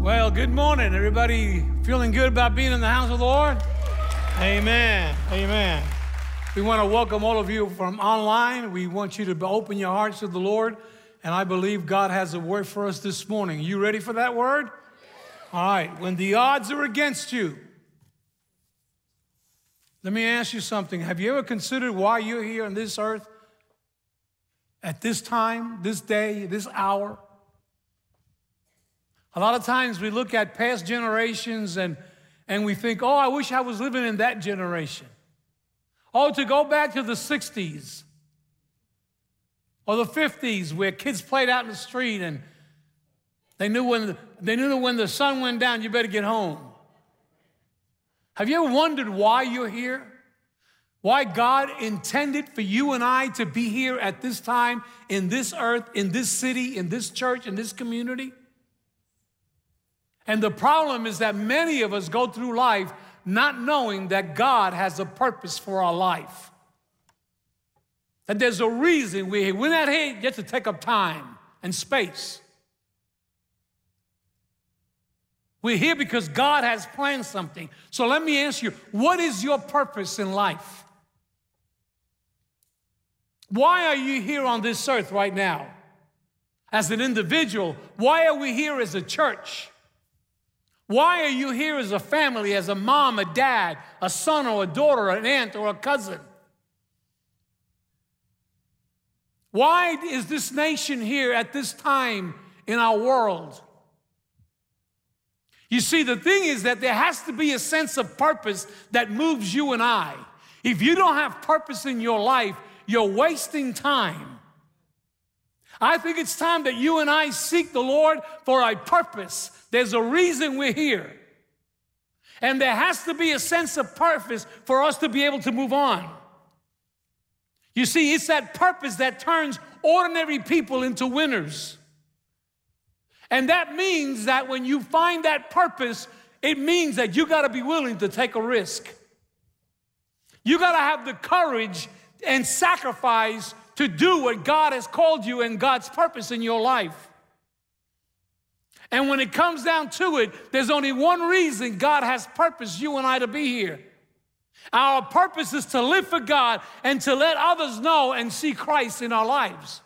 Well, good morning, everybody. Feeling good about being in the house of the Lord? Amen. Amen. We want to welcome all of you from online. We want you to open your hearts to the Lord, and I believe God has a word for us this morning. You ready for that word? All right. When the odds are against you, let me ask you something. Have you ever considered why you're here on this earth at this time, this day, this hour? A lot of times we look at past generations and, and we think, oh, I wish I was living in that generation. Oh, to go back to the 60s or the 50s where kids played out in the street and they knew when, they knew that when the sun went down, you better get home. Have you ever wondered why you're here? Why God intended for you and I to be here at this time, in this earth, in this city, in this church, in this community? And the problem is that many of us go through life not knowing that God has a purpose for our life. That there's a reason we're here. We're not here just to take up time and space. We're here because God has planned something. So let me ask you what is your purpose in life? Why are you here on this earth right now? As an individual, why are we here as a church? Why are you here as a family, as a mom, a dad, a son or a daughter, an aunt or a cousin? Why is this nation here at this time in our world? You see, the thing is that there has to be a sense of purpose that moves you and I. If you don't have purpose in your life, you're wasting time. I think it's time that you and I seek the Lord for a purpose. There's a reason we're here. And there has to be a sense of purpose for us to be able to move on. You see, it's that purpose that turns ordinary people into winners. And that means that when you find that purpose, it means that you got to be willing to take a risk. You got to have the courage and sacrifice to do what God has called you and God's purpose in your life. And when it comes down to it, there's only one reason God has purpose you and I to be here. Our purpose is to live for God and to let others know and see Christ in our lives.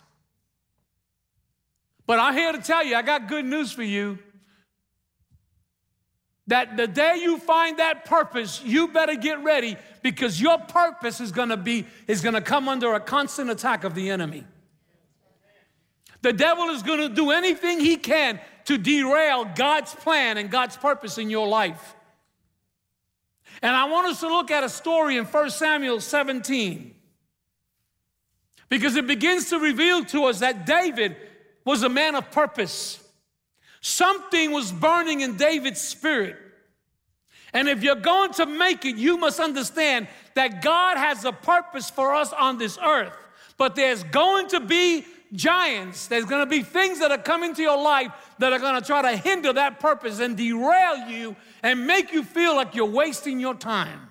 But I'm here to tell you, I got good news for you. That the day you find that purpose, you better get ready because your purpose is gonna be, is gonna come under a constant attack of the enemy. The devil is gonna do anything he can to derail God's plan and God's purpose in your life. And I want us to look at a story in 1 Samuel 17 because it begins to reveal to us that David was a man of purpose. Something was burning in David's spirit. And if you're going to make it, you must understand that God has a purpose for us on this earth. But there's going to be giants, there's going to be things that are coming to your life that are going to try to hinder that purpose and derail you and make you feel like you're wasting your time.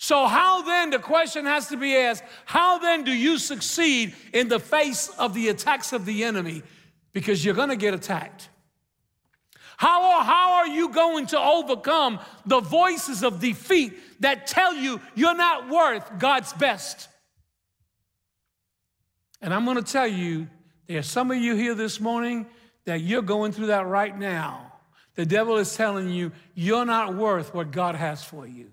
So, how then, the question has to be asked, how then do you succeed in the face of the attacks of the enemy? because you're going to get attacked. How, how are you going to overcome the voices of defeat that tell you you're not worth God's best? And I'm going to tell you, there's some of you here this morning that you're going through that right now. The devil is telling you you're not worth what God has for you.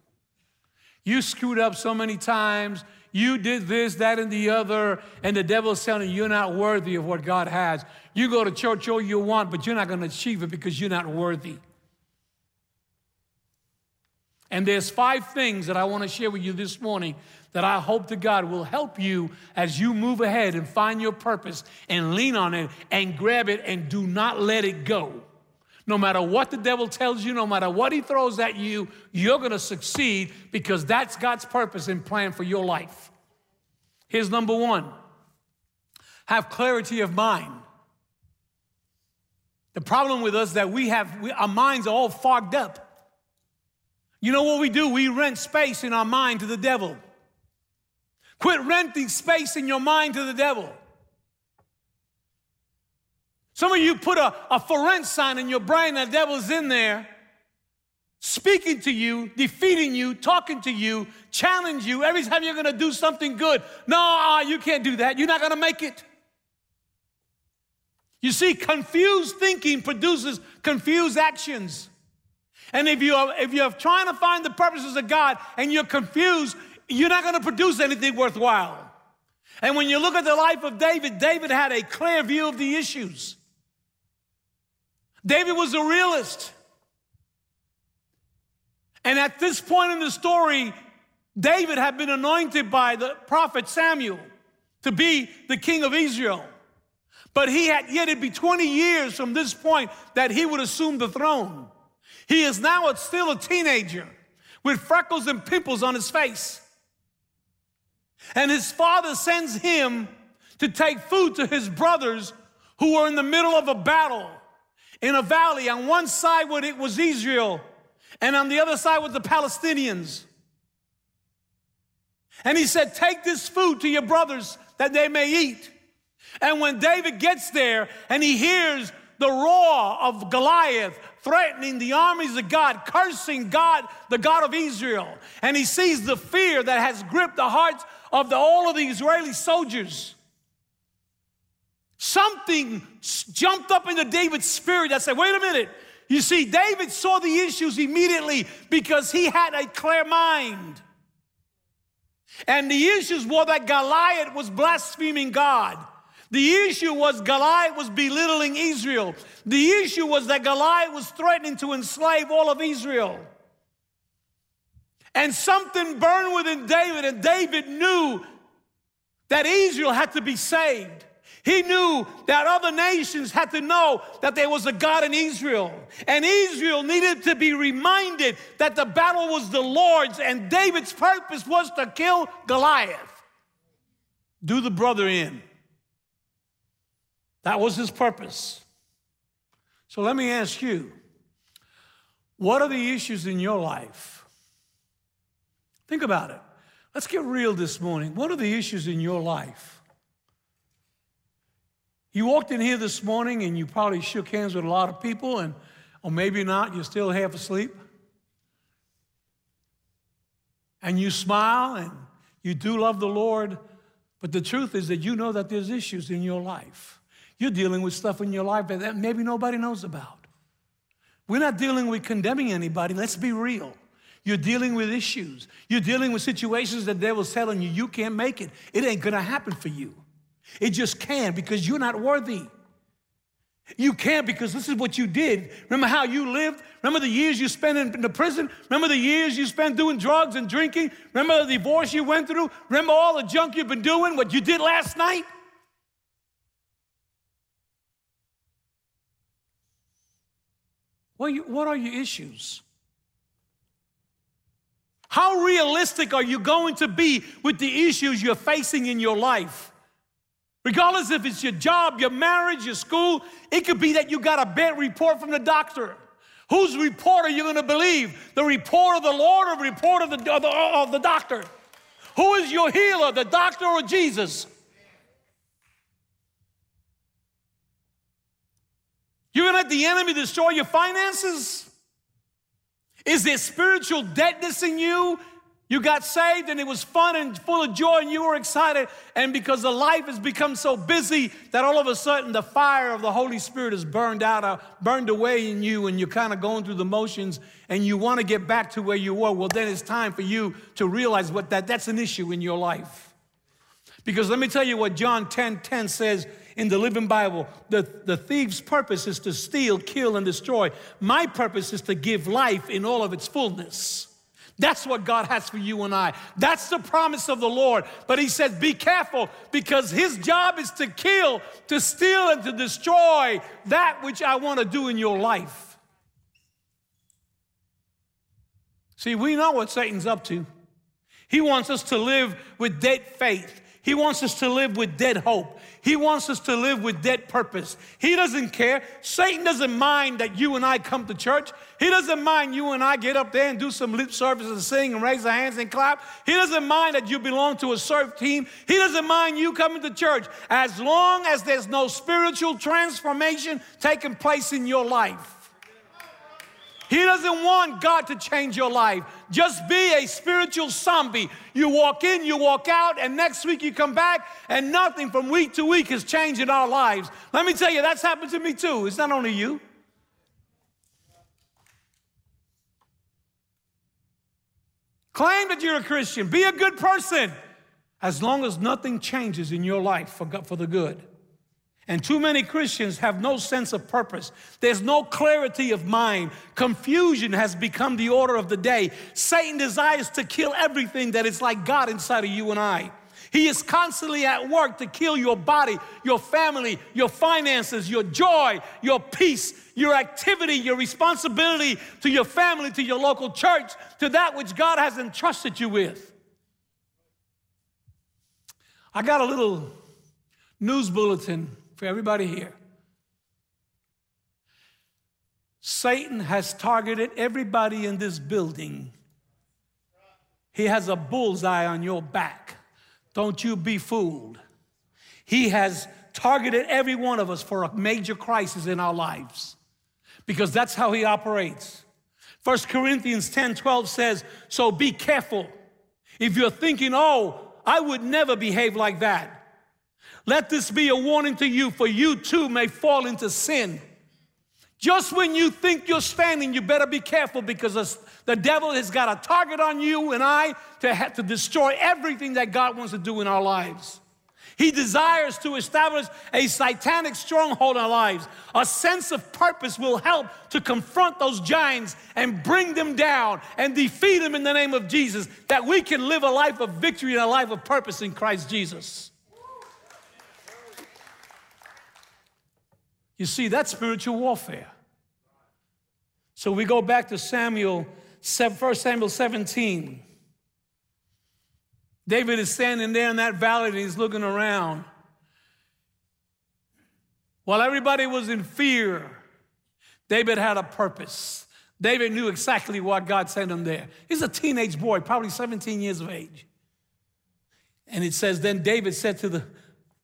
You screwed up so many times. You did this, that, and the other, and the devil's telling you you're not worthy of what God has. You go to church all you want, but you're not going to achieve it because you're not worthy. And there's five things that I want to share with you this morning that I hope to God will help you as you move ahead and find your purpose and lean on it and grab it and do not let it go. No matter what the devil tells you, no matter what he throws at you, you're going to succeed because that's God's purpose and plan for your life. Here's number one have clarity of mind. The problem with us that we have, we, our minds are all fogged up. You know what we do? We rent space in our mind to the devil. Quit renting space in your mind to the devil. Some of you put a, a for rent sign in your brain, the devil's in there, speaking to you, defeating you, talking to you, challenge you every time you're gonna do something good. No, uh, you can't do that. You're not gonna make it. You see, confused thinking produces confused actions. And if you are, if you're trying to find the purposes of God and you're confused, you're not going to produce anything worthwhile. And when you look at the life of David, David had a clear view of the issues. David was a realist. And at this point in the story, David had been anointed by the prophet Samuel to be the king of Israel. But he had yet it'd be 20 years from this point that he would assume the throne. He is now still a teenager with freckles and pimples on his face. And his father sends him to take food to his brothers who were in the middle of a battle in a valley. On one side it was Israel, and on the other side was the Palestinians. And he said, Take this food to your brothers that they may eat. And when David gets there and he hears the roar of Goliath threatening the armies of God, cursing God, the God of Israel. And he sees the fear that has gripped the hearts of the, all of the Israeli soldiers. Something jumped up into David's spirit that said, wait a minute. You see, David saw the issues immediately because he had a clear mind. And the issues were that Goliath was blaspheming God. The issue was Goliath was belittling Israel. The issue was that Goliath was threatening to enslave all of Israel. And something burned within David, and David knew that Israel had to be saved. He knew that other nations had to know that there was a God in Israel. And Israel needed to be reminded that the battle was the Lord's, and David's purpose was to kill Goliath. Do the brother in. That was his purpose. So let me ask you what are the issues in your life? Think about it. Let's get real this morning. What are the issues in your life? You walked in here this morning and you probably shook hands with a lot of people, and or maybe not, you're still half asleep. And you smile and you do love the Lord, but the truth is that you know that there's issues in your life. You're dealing with stuff in your life that maybe nobody knows about. We're not dealing with condemning anybody. Let's be real. You're dealing with issues. You're dealing with situations that devil's telling you you can't make it. It ain't gonna happen for you. It just can't because you're not worthy. You can't because this is what you did. Remember how you lived? Remember the years you spent in the prison? Remember the years you spent doing drugs and drinking? Remember the divorce you went through? Remember all the junk you've been doing, what you did last night? What are your issues? How realistic are you going to be with the issues you're facing in your life? Regardless if it's your job, your marriage, your school, it could be that you got a bad report from the doctor. Whose report are you going to believe? The report of the Lord or the report of the, of the, of the doctor? Who is your healer, the doctor or Jesus? You're going to let the enemy destroy your finances? Is there spiritual deadness in you? You got saved and it was fun and full of joy and you were excited. And because the life has become so busy that all of a sudden the fire of the Holy Spirit is burned out, uh, burned away in you, and you're kind of going through the motions and you want to get back to where you were. Well, then it's time for you to realize what that, that's an issue in your life. Because let me tell you what John 10 10 says in the Living Bible. The, the thief's purpose is to steal, kill, and destroy. My purpose is to give life in all of its fullness. That's what God has for you and I. That's the promise of the Lord. But He says, be careful because His job is to kill, to steal, and to destroy that which I want to do in your life. See, we know what Satan's up to. He wants us to live with dead faith. He wants us to live with dead hope. He wants us to live with dead purpose. He doesn't care. Satan doesn't mind that you and I come to church. He doesn't mind you and I get up there and do some lip service and sing and raise our hands and clap. He doesn't mind that you belong to a serve team. He doesn't mind you coming to church as long as there's no spiritual transformation taking place in your life. He doesn't want God to change your life. Just be a spiritual zombie. You walk in, you walk out, and next week you come back, and nothing from week to week is changing our lives. Let me tell you, that's happened to me too. It's not only you. Claim that you're a Christian. Be a good person as long as nothing changes in your life for, for the good. And too many Christians have no sense of purpose. There's no clarity of mind. Confusion has become the order of the day. Satan desires to kill everything that is like God inside of you and I. He is constantly at work to kill your body, your family, your finances, your joy, your peace, your activity, your responsibility to your family, to your local church, to that which God has entrusted you with. I got a little news bulletin for everybody here. Satan has targeted everybody in this building. He has a bullseye on your back. Don't you be fooled. He has targeted every one of us for a major crisis in our lives because that's how he operates. 1 Corinthians 10 12 says, So be careful. If you're thinking, oh, I would never behave like that, let this be a warning to you, for you too may fall into sin. Just when you think you're standing, you better be careful because the devil has got a target on you and I to, have to destroy everything that God wants to do in our lives. He desires to establish a satanic stronghold in our lives. A sense of purpose will help to confront those giants and bring them down and defeat them in the name of Jesus, that we can live a life of victory and a life of purpose in Christ Jesus. You see, that's spiritual warfare. So we go back to Samuel, 1 Samuel 17. David is standing there in that valley and he's looking around. While everybody was in fear, David had a purpose. David knew exactly what God sent him there. He's a teenage boy, probably 17 years of age. And it says, Then David said to the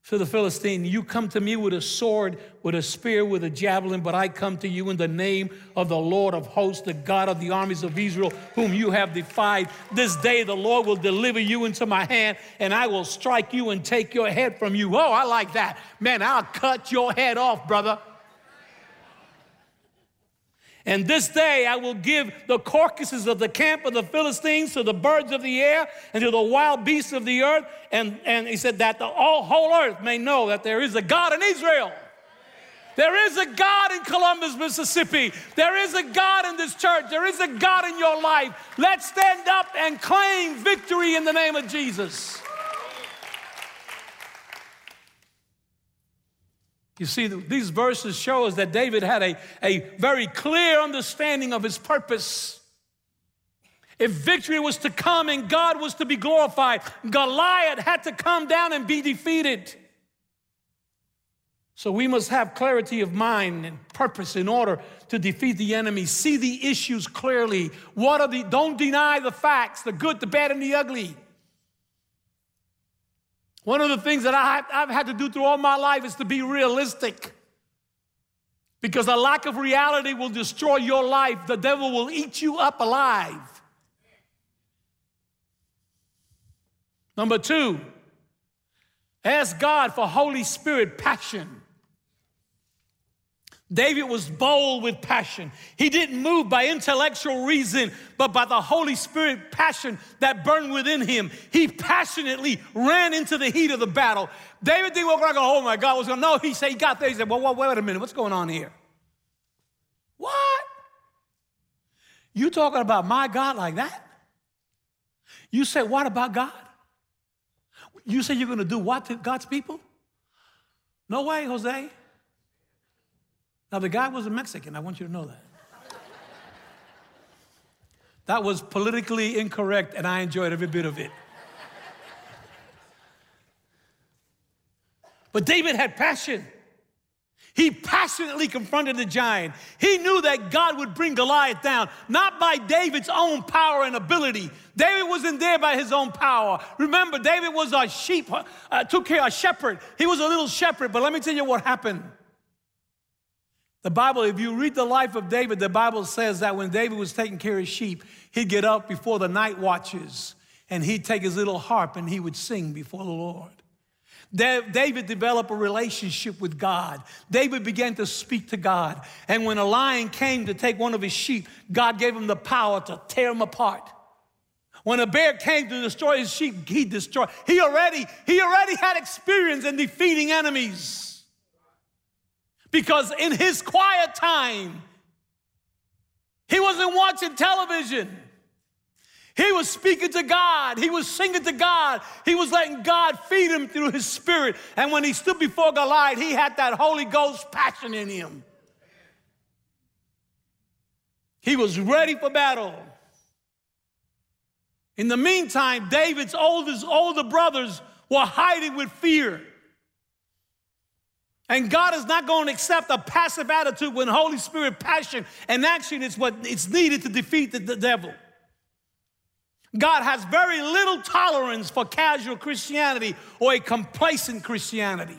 to the Philistine, You come to me with a sword, with a spear, with a javelin, but I come to you in the name of the Lord of hosts, the God of the armies of Israel, whom you have defied. This day the Lord will deliver you into my hand, and I will strike you and take your head from you. Oh, I like that. Man, I'll cut your head off, brother. And this day I will give the carcasses of the camp of the Philistines to the birds of the air and to the wild beasts of the earth. And, and he said that the all, whole earth may know that there is a God in Israel. There is a God in Columbus, Mississippi. There is a God in this church. There is a God in your life. Let's stand up and claim victory in the name of Jesus. You see, these verses show us that David had a, a very clear understanding of his purpose. If victory was to come and God was to be glorified, Goliath had to come down and be defeated. So we must have clarity of mind and purpose in order to defeat the enemy. See the issues clearly. What are the don't deny the facts, the good, the bad, and the ugly. One of the things that I, have had to do through all my life is to be realistic. Because a lack of reality will destroy your life. The devil will eat you up alive. Number two, ask God for Holy Spirit passion. David was bold with passion. He didn't move by intellectual reason, but by the Holy Spirit passion that burned within him. He passionately ran into the heat of the battle. David didn't walk around going, oh my God, what's going on? No, he said, he got there. He said, well, wait a minute, what's going on here? What? You talking about my God like that? You said, what about God? You say you're going to do what to God's people? No way, Jose. Now, the guy was a Mexican. I want you to know that. That was politically incorrect, and I enjoyed every bit of it. But David had passion. He passionately confronted the giant. He knew that God would bring Goliath down, not by David's own power and ability. David wasn't there by his own power. Remember, David was a sheep, uh, took care of a shepherd. He was a little shepherd, but let me tell you what happened. The Bible, if you read the life of David, the Bible says that when David was taking care of sheep, he'd get up before the night watches and he'd take his little harp and he would sing before the Lord. David developed a relationship with God. David began to speak to God. And when a lion came to take one of his sheep, God gave him the power to tear him apart. When a bear came to destroy his sheep, he destroyed. He already, he already had experience in defeating enemies. Because in his quiet time, he wasn't watching television. He was speaking to God. He was singing to God. He was letting God feed him through his spirit. And when he stood before Goliath, he had that Holy Ghost passion in him. He was ready for battle. In the meantime, David's oldest older brothers were hiding with fear. And God is not going to accept a passive attitude when Holy Spirit passion and action is what it's needed to defeat the, the devil. God has very little tolerance for casual Christianity or a complacent Christianity.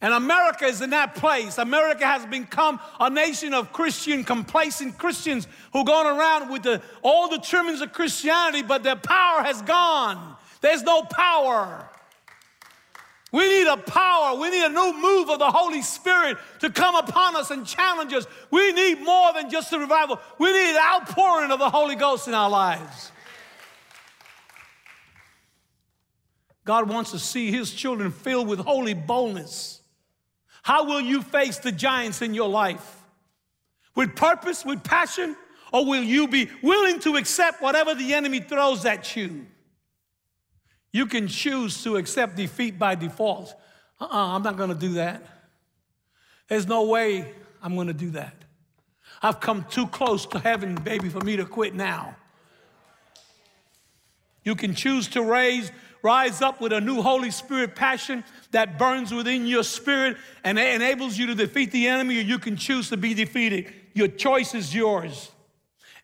And America is in that place. America has become a nation of Christian, complacent Christians who are going around with the, all the trimmings of Christianity, but their power has gone. There's no power. We need a power. We need a new move of the Holy Spirit to come upon us and challenge us. We need more than just a revival. We need outpouring of the Holy Ghost in our lives. God wants to see his children filled with holy boldness. How will you face the giants in your life? With purpose, with passion, or will you be willing to accept whatever the enemy throws at you? You can choose to accept defeat by default. Uh uh-uh, I'm not gonna do that. There's no way I'm gonna do that. I've come too close to heaven, baby, for me to quit now. You can choose to raise, rise up with a new Holy Spirit passion that burns within your spirit and enables you to defeat the enemy, or you can choose to be defeated. Your choice is yours.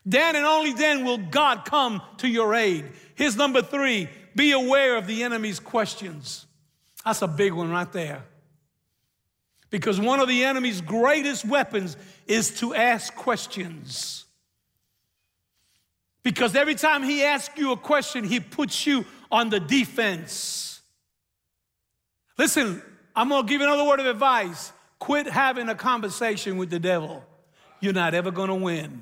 Then and only then will God come to your aid. Here's number three be aware of the enemy's questions. That's a big one right there. Because one of the enemy's greatest weapons is to ask questions. Because every time he asks you a question, he puts you on the defense. Listen, I'm gonna give you another word of advice. Quit having a conversation with the devil. You're not ever gonna win.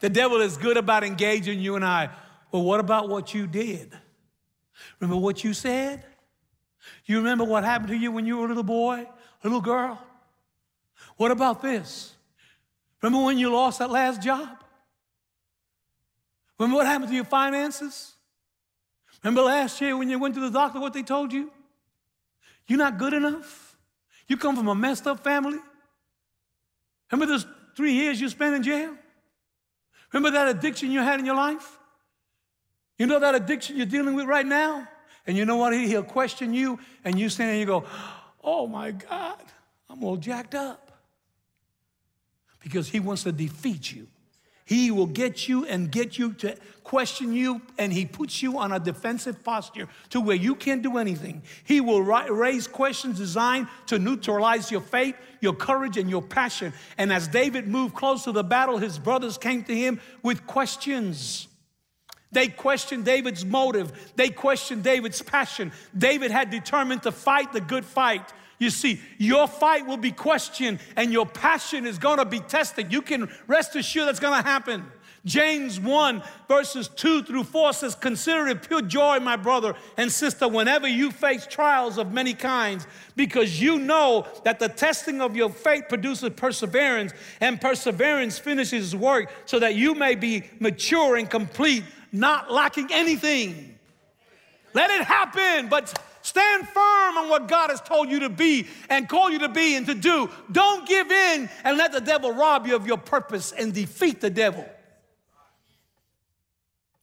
The devil is good about engaging you and I. Well, what about what you did? Remember what you said? You remember what happened to you when you were a little boy, a little girl? What about this? Remember when you lost that last job? Remember what happened to your finances? Remember last year when you went to the doctor, what they told you? You're not good enough. You come from a messed up family. Remember those three years you spent in jail? Remember that addiction you had in your life? You know that addiction you're dealing with right now? And you know what? He'll question you, and you stand there and you go, Oh my God, I'm all jacked up. Because he wants to defeat you. He will get you and get you to question you, and he puts you on a defensive posture to where you can't do anything. He will raise questions designed to neutralize your faith, your courage, and your passion. And as David moved close to the battle, his brothers came to him with questions. They questioned David's motive. They questioned David's passion. David had determined to fight the good fight. You see, your fight will be questioned and your passion is going to be tested. You can rest assured that's going to happen. James 1, verses 2 through 4 says, Consider it pure joy, my brother and sister, whenever you face trials of many kinds, because you know that the testing of your faith produces perseverance, and perseverance finishes work, so that you may be mature and complete, not lacking anything. Let it happen, but stand firm on what God has told you to be and call you to be and to do. Don't give in and let the devil rob you of your purpose and defeat the devil.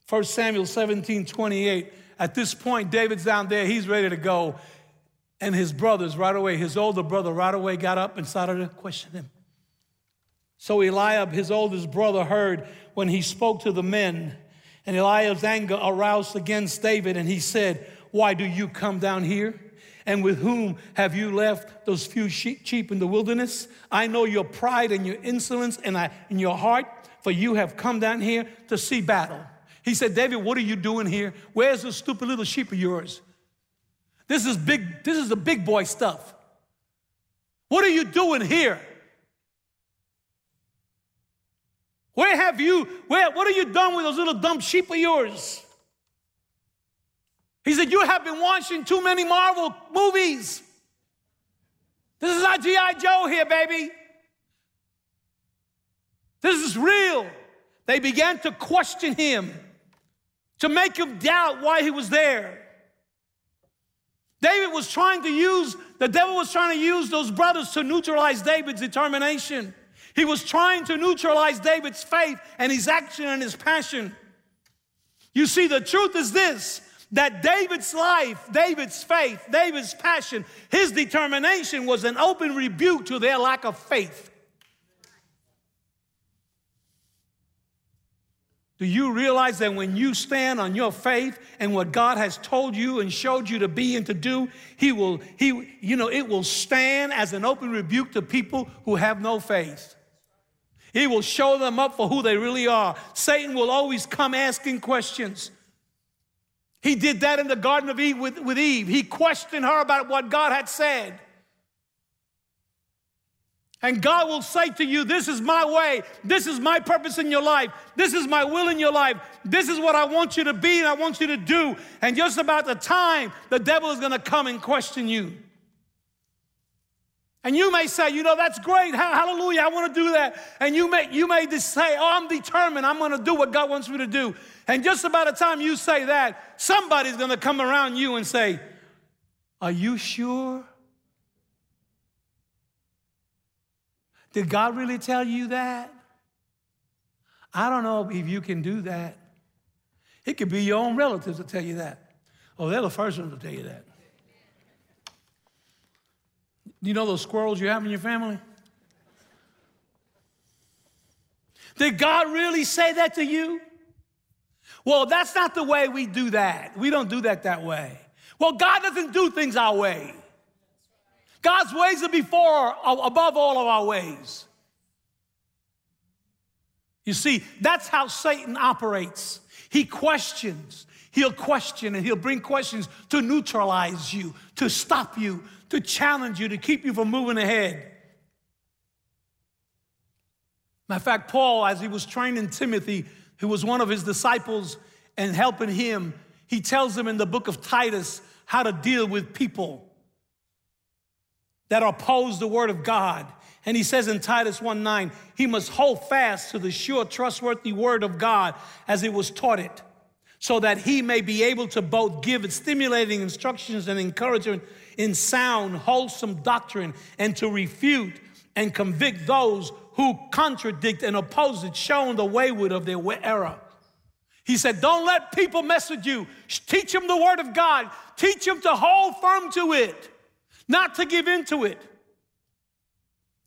1 Samuel 17 28. At this point, David's down there, he's ready to go. And his brothers right away, his older brother right away got up and started to question him. So Eliab, his oldest brother, heard when he spoke to the men. And Eliab's anger aroused against David, and he said, Why do you come down here? And with whom have you left those few sheep in the wilderness? I know your pride and your insolence and in your heart, for you have come down here to see battle. He said, David, what are you doing here? Where's the stupid little sheep of yours? This is big, this is the big boy stuff. What are you doing here? Where have you, where, what have you done with those little dumb sheep of yours? He said, You have been watching too many Marvel movies. This is not G.I. Joe here, baby. This is real. They began to question him, to make him doubt why he was there. David was trying to use, the devil was trying to use those brothers to neutralize David's determination. He was trying to neutralize David's faith and his action and his passion. You see, the truth is this that David's life, David's faith, David's passion, his determination was an open rebuke to their lack of faith. Do you realize that when you stand on your faith and what God has told you and showed you to be and to do, He will, He, you know, it will stand as an open rebuke to people who have no faith. He will show them up for who they really are. Satan will always come asking questions. He did that in the Garden of Eve with, with Eve. He questioned her about what God had said. And God will say to you, This is my way. This is my purpose in your life. This is my will in your life. This is what I want you to be and I want you to do. And just about the time, the devil is going to come and question you. And you may say, you know, that's great. Hallelujah. I want to do that. And you may, you may just say, oh, I'm determined. I'm going to do what God wants me to do. And just about the time you say that, somebody's going to come around you and say, Are you sure? Did God really tell you that? I don't know if you can do that. It could be your own relatives that tell you that. Oh, they're the first ones to tell you that. You know those squirrels you have in your family? Did God really say that to you? Well, that's not the way we do that. We don't do that that way. Well, God doesn't do things our way. God's ways are before, above all of our ways. You see, that's how Satan operates. He questions. He'll question and he'll bring questions to neutralize you, to stop you, to challenge you, to keep you from moving ahead. Matter of fact, Paul, as he was training Timothy, who was one of his disciples and helping him, he tells him in the book of Titus how to deal with people that oppose the word of God. And he says in Titus 1 9, he must hold fast to the sure, trustworthy word of God as it was taught it, so that he may be able to both give stimulating instructions and encouragement in sound, wholesome doctrine, and to refute and convict those who contradict and oppose it, showing the wayward of their error. He said, Don't let people mess with you. Teach them the word of God. Teach them to hold firm to it, not to give in to it.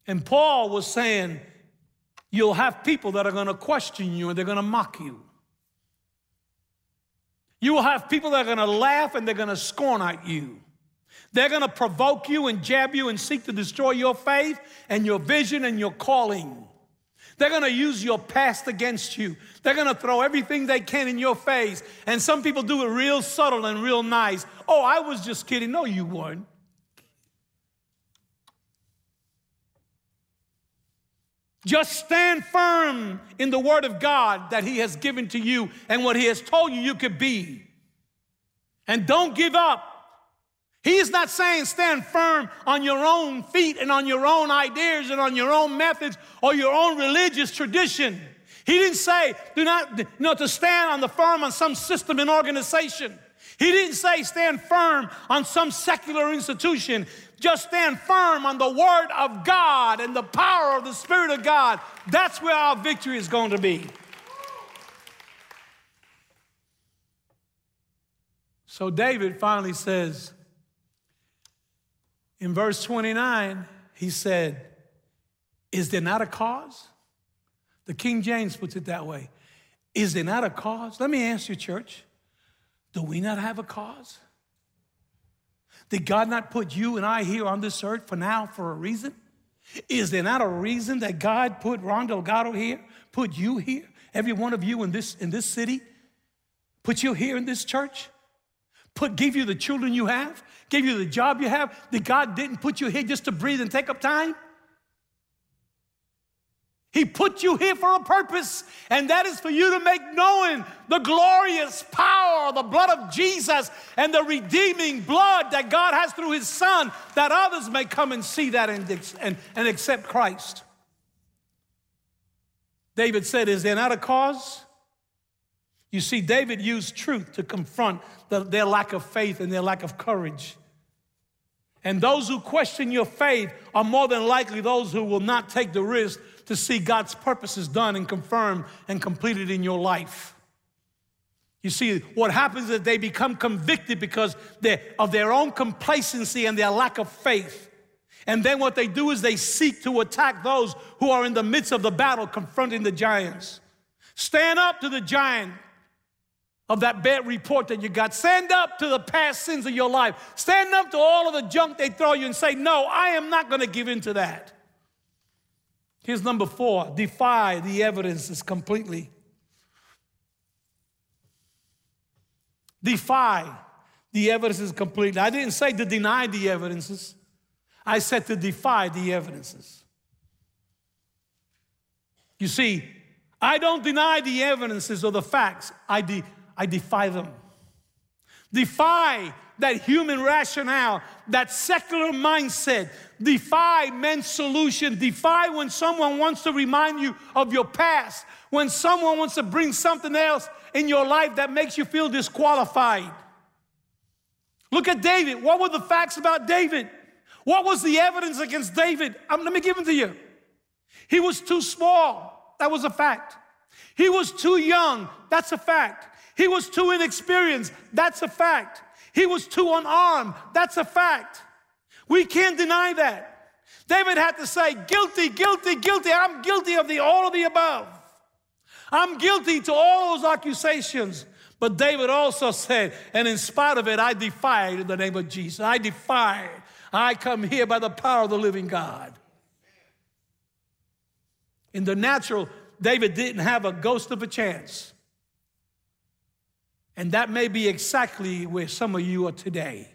And Paul was saying, You'll have people that are going to question you and they're going to mock you. You will have people that are going to laugh and they're going to scorn at you. They're going to provoke you and jab you and seek to destroy your faith and your vision and your calling. They're going to use your past against you. They're going to throw everything they can in your face. And some people do it real subtle and real nice. Oh, I was just kidding. No, you weren't. Just stand firm in the Word of God that He has given to you and what He has told you you could be. And don't give up. He is not saying stand firm on your own feet and on your own ideas and on your own methods or your own religious tradition. He didn't say do not you know, to stand on the firm on some system and organization. He didn't say stand firm on some secular institution. Just stand firm on the word of God and the power of the Spirit of God. That's where our victory is going to be. So David finally says, In verse 29, he said, Is there not a cause? The King James puts it that way. Is there not a cause? Let me ask you, church, do we not have a cause? Did God not put you and I here on this earth for now for a reason? Is there not a reason that God put Ron Delgado here, put you here, every one of you in this, in this city, put you here in this church? Put, give you the children you have, gave you the job you have, that God didn't put you here just to breathe and take up time? He put you here for a purpose, and that is for you to make known the glorious power the blood of Jesus and the redeeming blood that God has through His Son, that others may come and see that and, and, and accept Christ. David said, Is there not a cause? You see, David used truth to confront the, their lack of faith and their lack of courage. And those who question your faith are more than likely those who will not take the risk to see God's purposes done and confirmed and completed in your life. You see, what happens is they become convicted because of their own complacency and their lack of faith. And then what they do is they seek to attack those who are in the midst of the battle confronting the giants. Stand up to the giant of that bad report that you got. Stand up to the past sins of your life. Stand up to all of the junk they throw you and say, No, I am not going to give in to that. Here's number four defy the evidences completely. Defy the evidences completely. I didn't say to deny the evidences, I said to defy the evidences. You see, I don't deny the evidences or the facts, I, de- I defy them. Defy that human rationale, that secular mindset, defy men's solution, defy when someone wants to remind you of your past, when someone wants to bring something else in your life that makes you feel disqualified. Look at David. What were the facts about David? What was the evidence against David? Um, let me give them to you. He was too small. That was a fact. He was too young. That's a fact. He was too inexperienced. That's a fact. He was too unarmed. That's a fact. We can't deny that. David had to say, guilty, guilty, guilty. I'm guilty of the all of the above. I'm guilty to all those accusations. But David also said, and in spite of it, I defy in the name of Jesus. I defy. I come here by the power of the living God. In the natural, David didn't have a ghost of a chance. And that may be exactly where some of you are today.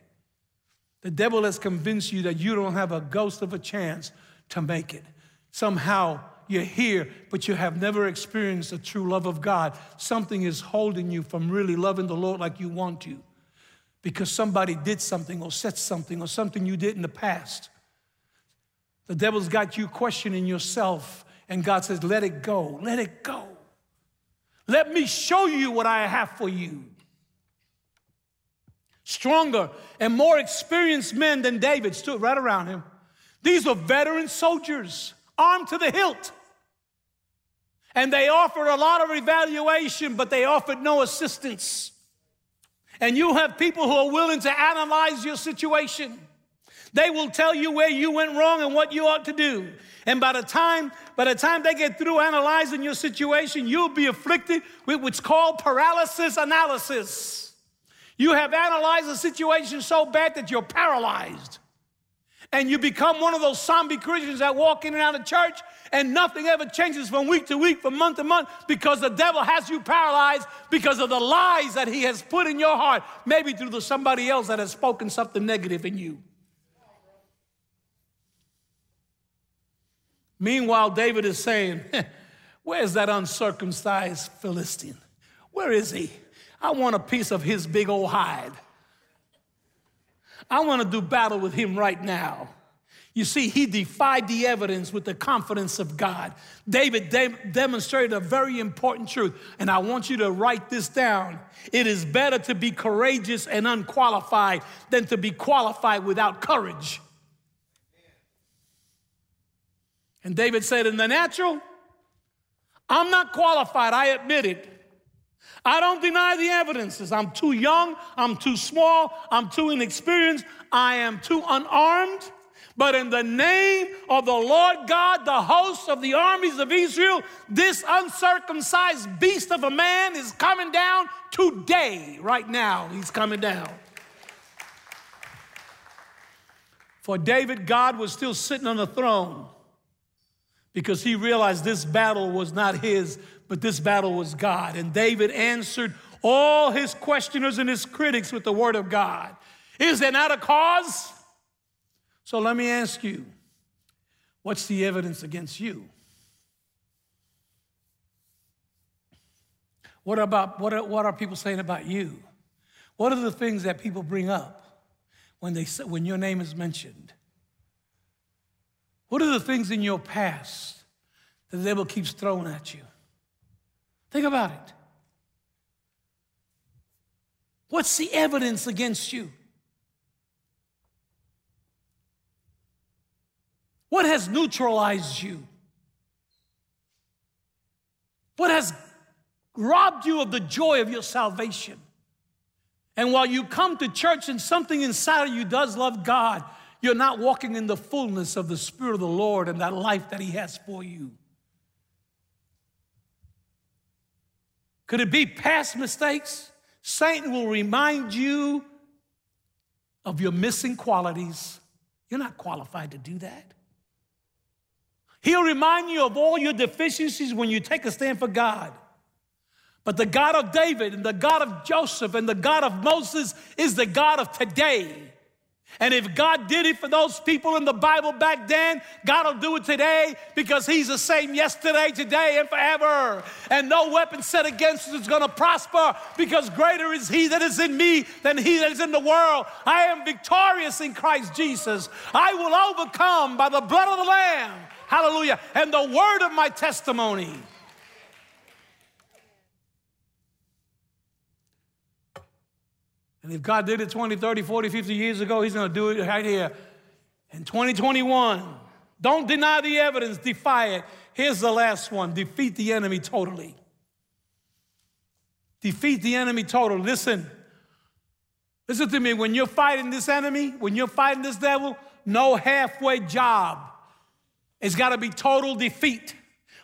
The devil has convinced you that you don't have a ghost of a chance to make it. Somehow you're here, but you have never experienced the true love of God. Something is holding you from really loving the Lord like you want to because somebody did something or said something or something you did in the past. The devil's got you questioning yourself, and God says, Let it go, let it go. Let me show you what I have for you. Stronger and more experienced men than David stood right around him. These were veteran soldiers, armed to the hilt. And they offered a lot of evaluation, but they offered no assistance. And you have people who are willing to analyze your situation. They will tell you where you went wrong and what you ought to do. And by the time, by the time they get through analyzing your situation, you'll be afflicted with what's called paralysis analysis. You have analyzed the situation so bad that you're paralyzed. And you become one of those zombie Christians that walk in and out of church and nothing ever changes from week to week, from month to month, because the devil has you paralyzed because of the lies that he has put in your heart, maybe through the somebody else that has spoken something negative in you. Meanwhile, David is saying, Where's that uncircumcised Philistine? Where is he? I want a piece of his big old hide. I want to do battle with him right now. You see, he defied the evidence with the confidence of God. David de- demonstrated a very important truth, and I want you to write this down. It is better to be courageous and unqualified than to be qualified without courage. And David said, In the natural, I'm not qualified, I admit it. I don't deny the evidences. I'm too young, I'm too small, I'm too inexperienced, I am too unarmed, But in the name of the Lord God, the host of the armies of Israel, this uncircumcised beast of a man is coming down today, right now. He's coming down. For David, God was still sitting on the throne because he realized this battle was not his, but this battle was God. And David answered all his questioners and his critics with the word of God. Is there not a cause? So let me ask you what's the evidence against you? What about what are, what are people saying about you? What are the things that people bring up when they when your name is mentioned? What are the things in your past that the devil keeps throwing at you? Think about it. What's the evidence against you? What has neutralized you? What has robbed you of the joy of your salvation? And while you come to church and something inside of you does love God, you're not walking in the fullness of the Spirit of the Lord and that life that He has for you. Could it be past mistakes? Satan will remind you of your missing qualities. You're not qualified to do that. He'll remind you of all your deficiencies when you take a stand for God. But the God of David and the God of Joseph and the God of Moses is the God of today. And if God did it for those people in the Bible back then, God will do it today because He's the same yesterday, today, and forever. And no weapon set against us is going to prosper because greater is He that is in me than He that is in the world. I am victorious in Christ Jesus. I will overcome by the blood of the Lamb. Hallelujah. And the word of my testimony. And if God did it 20, 30, 40, 50 years ago, He's going to do it right here in 2021. Don't deny the evidence, defy it. Here's the last one defeat the enemy totally. Defeat the enemy totally. Listen, listen to me. When you're fighting this enemy, when you're fighting this devil, no halfway job. It's got to be total defeat.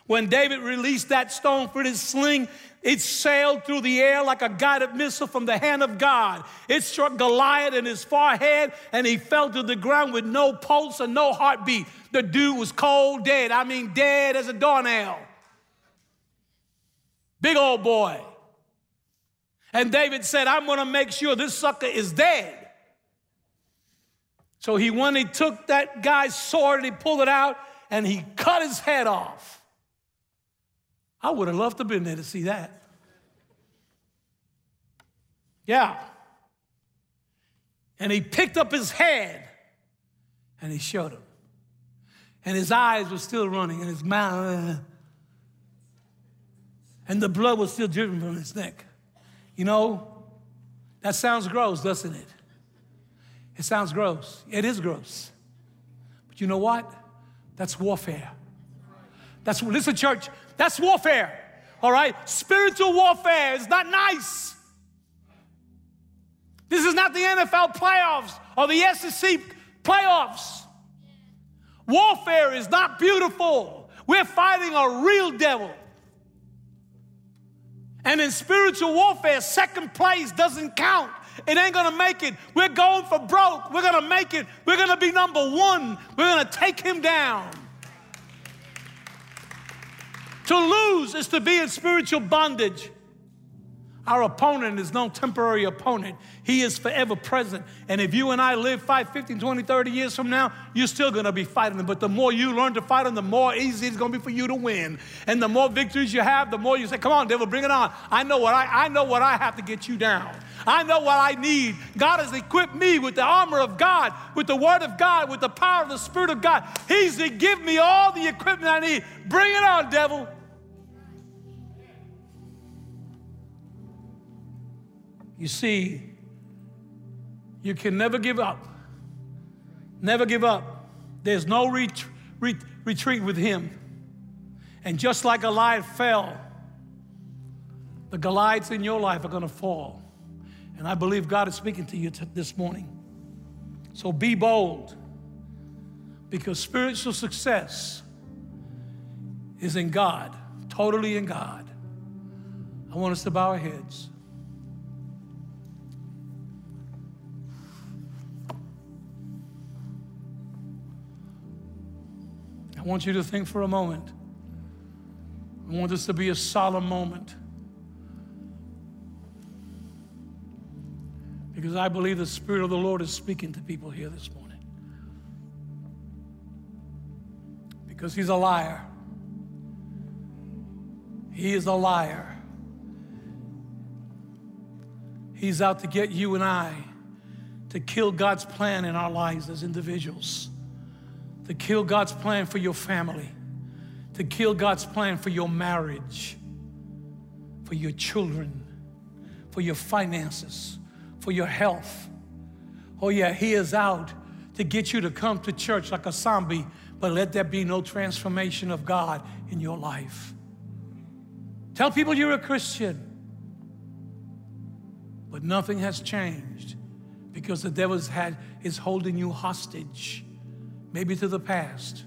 When David released that stone for his sling, it sailed through the air like a guided missile from the hand of God. It struck Goliath in his forehead and he fell to the ground with no pulse and no heartbeat. The dude was cold dead. I mean, dead as a doornail. Big old boy. And David said, I'm going to make sure this sucker is dead. So he went, he took that guy's sword and he pulled it out and he cut his head off. I would have loved to have been there to see that. Yeah. And he picked up his head and he showed him. And his eyes were still running and his mouth, uh, and the blood was still dripping from his neck. You know, that sounds gross, doesn't it? It sounds gross. It is gross. But you know what? That's warfare. That's what listen, church. That's warfare. All right? Spiritual warfare is not nice. This is not the NFL playoffs or the SEC playoffs. Warfare is not beautiful. We're fighting a real devil. And in spiritual warfare, second place doesn't count. It ain't gonna make it. We're going for broke. We're gonna make it. We're gonna be number one. We're gonna take him down. To lose is to be in spiritual bondage. Our opponent is no temporary opponent. He is forever present. And if you and I live 5, 15, 20, 30 years from now, you're still going to be fighting them. But the more you learn to fight them, the more easy it's going to be for you to win. And the more victories you have, the more you say, come on, devil, bring it on. I know what I, I know what I have to get you down. I know what I need. God has equipped me with the armor of God, with the word of God, with the power of the Spirit of God. He's to give me all the equipment I need. Bring it on, devil. You see, you can never give up. Never give up. There's no ret- ret- retreat with him. And just like Goliath fell, the Goliaths in your life are going to fall. And I believe God is speaking to you t- this morning. So be bold. Because spiritual success is in God, totally in God. I want us to bow our heads. I want you to think for a moment. I want this to be a solemn moment. Because I believe the Spirit of the Lord is speaking to people here this morning. Because He's a liar. He is a liar. He's out to get you and I to kill God's plan in our lives as individuals, to kill God's plan for your family, to kill God's plan for your marriage, for your children, for your finances, for your health. Oh, yeah, He is out to get you to come to church like a zombie, but let there be no transformation of God in your life. Tell people you're a Christian. But nothing has changed because the devil had, is holding you hostage, maybe to the past.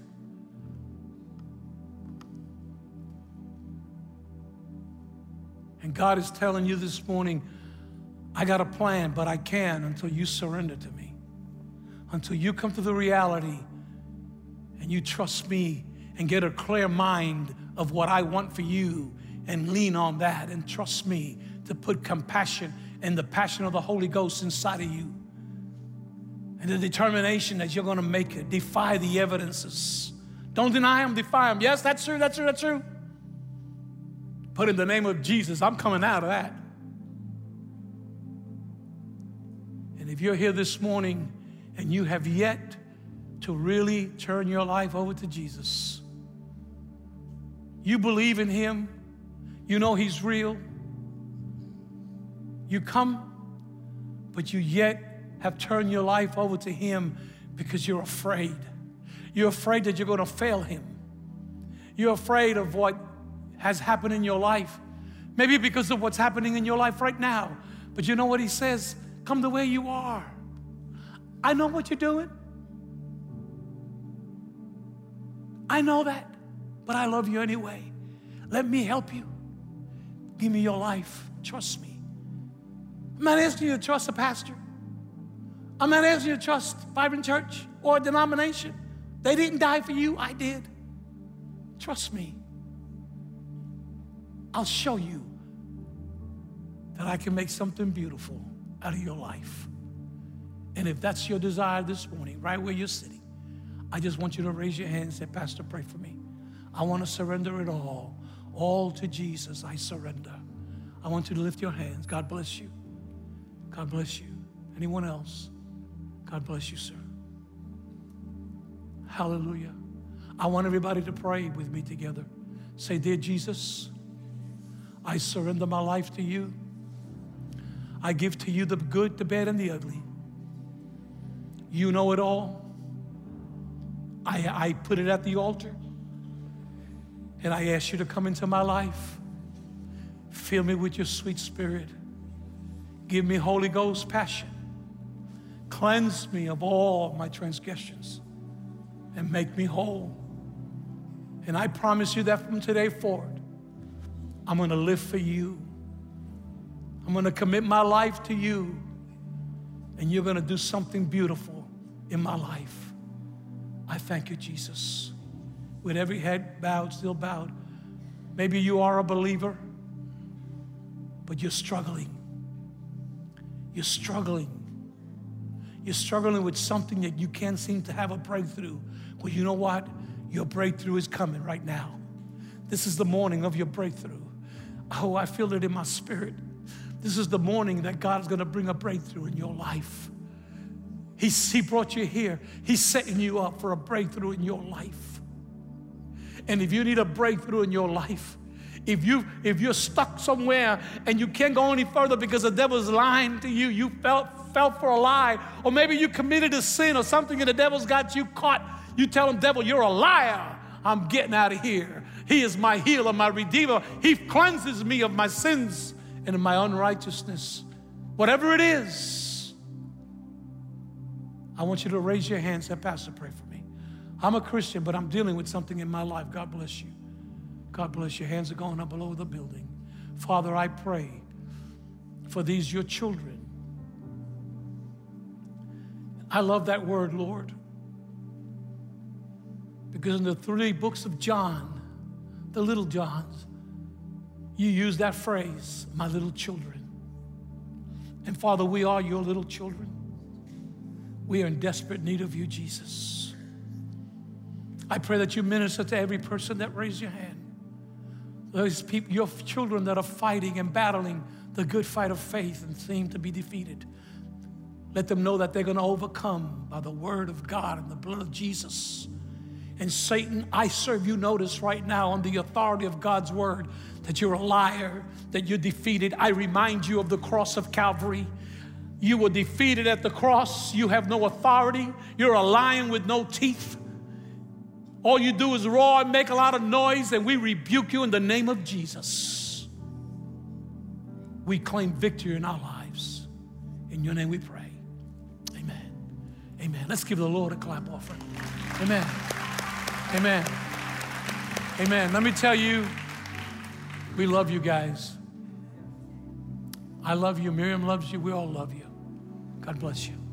And God is telling you this morning, I got a plan, but I can until you surrender to me. Until you come to the reality and you trust me and get a clear mind of what I want for you and lean on that and trust me to put compassion and the passion of the Holy Ghost inside of you. And the determination that you're going to make it, defy the evidences. Don't deny them, defy them. Yes, that's true, that's true, that's true. But in the name of Jesus, I'm coming out of that. And if you're here this morning and you have yet to really turn your life over to Jesus, you believe in Him, you know He's real. You come, but you yet have turned your life over to Him because you're afraid. You're afraid that you're going to fail Him. You're afraid of what has happened in your life. Maybe because of what's happening in your life right now. But you know what He says? Come the way you are. I know what you're doing. I know that, but I love you anyway. Let me help you. Give me your life. Trust me. I'm not asking you to trust a pastor. I'm not asking you to trust Vibrant Church or a denomination. They didn't die for you, I did. Trust me. I'll show you that I can make something beautiful out of your life. And if that's your desire this morning, right where you're sitting, I just want you to raise your hand and say, Pastor, pray for me. I want to surrender it all. All to Jesus, I surrender. I want you to lift your hands. God bless you. God bless you. Anyone else? God bless you, sir. Hallelujah. I want everybody to pray with me together. Say, Dear Jesus, I surrender my life to you. I give to you the good, the bad, and the ugly. You know it all. I, I put it at the altar. And I ask you to come into my life. Fill me with your sweet spirit. Give me Holy Ghost passion. Cleanse me of all my transgressions and make me whole. And I promise you that from today forward, I'm going to live for you. I'm going to commit my life to you. And you're going to do something beautiful in my life. I thank you, Jesus with every head bowed, still bowed. Maybe you are a believer, but you're struggling. You're struggling. You're struggling with something that you can't seem to have a breakthrough. Well, you know what? Your breakthrough is coming right now. This is the morning of your breakthrough. Oh, I feel it in my spirit. This is the morning that God is going to bring a breakthrough in your life. He's, he brought you here. He's setting you up for a breakthrough in your life. And if you need a breakthrough in your life, if you if you're stuck somewhere and you can't go any further because the devil's lying to you, you felt fell for a lie, or maybe you committed a sin or something and the devil's got you caught. You tell him, devil, you're a liar. I'm getting out of here. He is my healer, my redeemer. He cleanses me of my sins and of my unrighteousness. Whatever it is, I want you to raise your hands and Pastor, pray for me. I'm a Christian, but I'm dealing with something in my life. God bless you. God bless your Hands are going up over the building. Father, I pray for these your children. I love that word, Lord. Because in the three books of John, the little Johns, you use that phrase, my little children. And Father, we are your little children. We are in desperate need of you, Jesus. I pray that you minister to every person that raised your hand. Those people, your children that are fighting and battling the good fight of faith and seem to be defeated. Let them know that they're going to overcome by the word of God and the blood of Jesus. And Satan, I serve you notice right now on the authority of God's word that you're a liar, that you're defeated. I remind you of the cross of Calvary. You were defeated at the cross. You have no authority. You're a lion with no teeth. All you do is roar and make a lot of noise, and we rebuke you in the name of Jesus. We claim victory in our lives. In your name we pray. Amen. Amen. Let's give the Lord a clap offering. Amen. Amen. Amen. Let me tell you, we love you guys. I love you. Miriam loves you. We all love you. God bless you.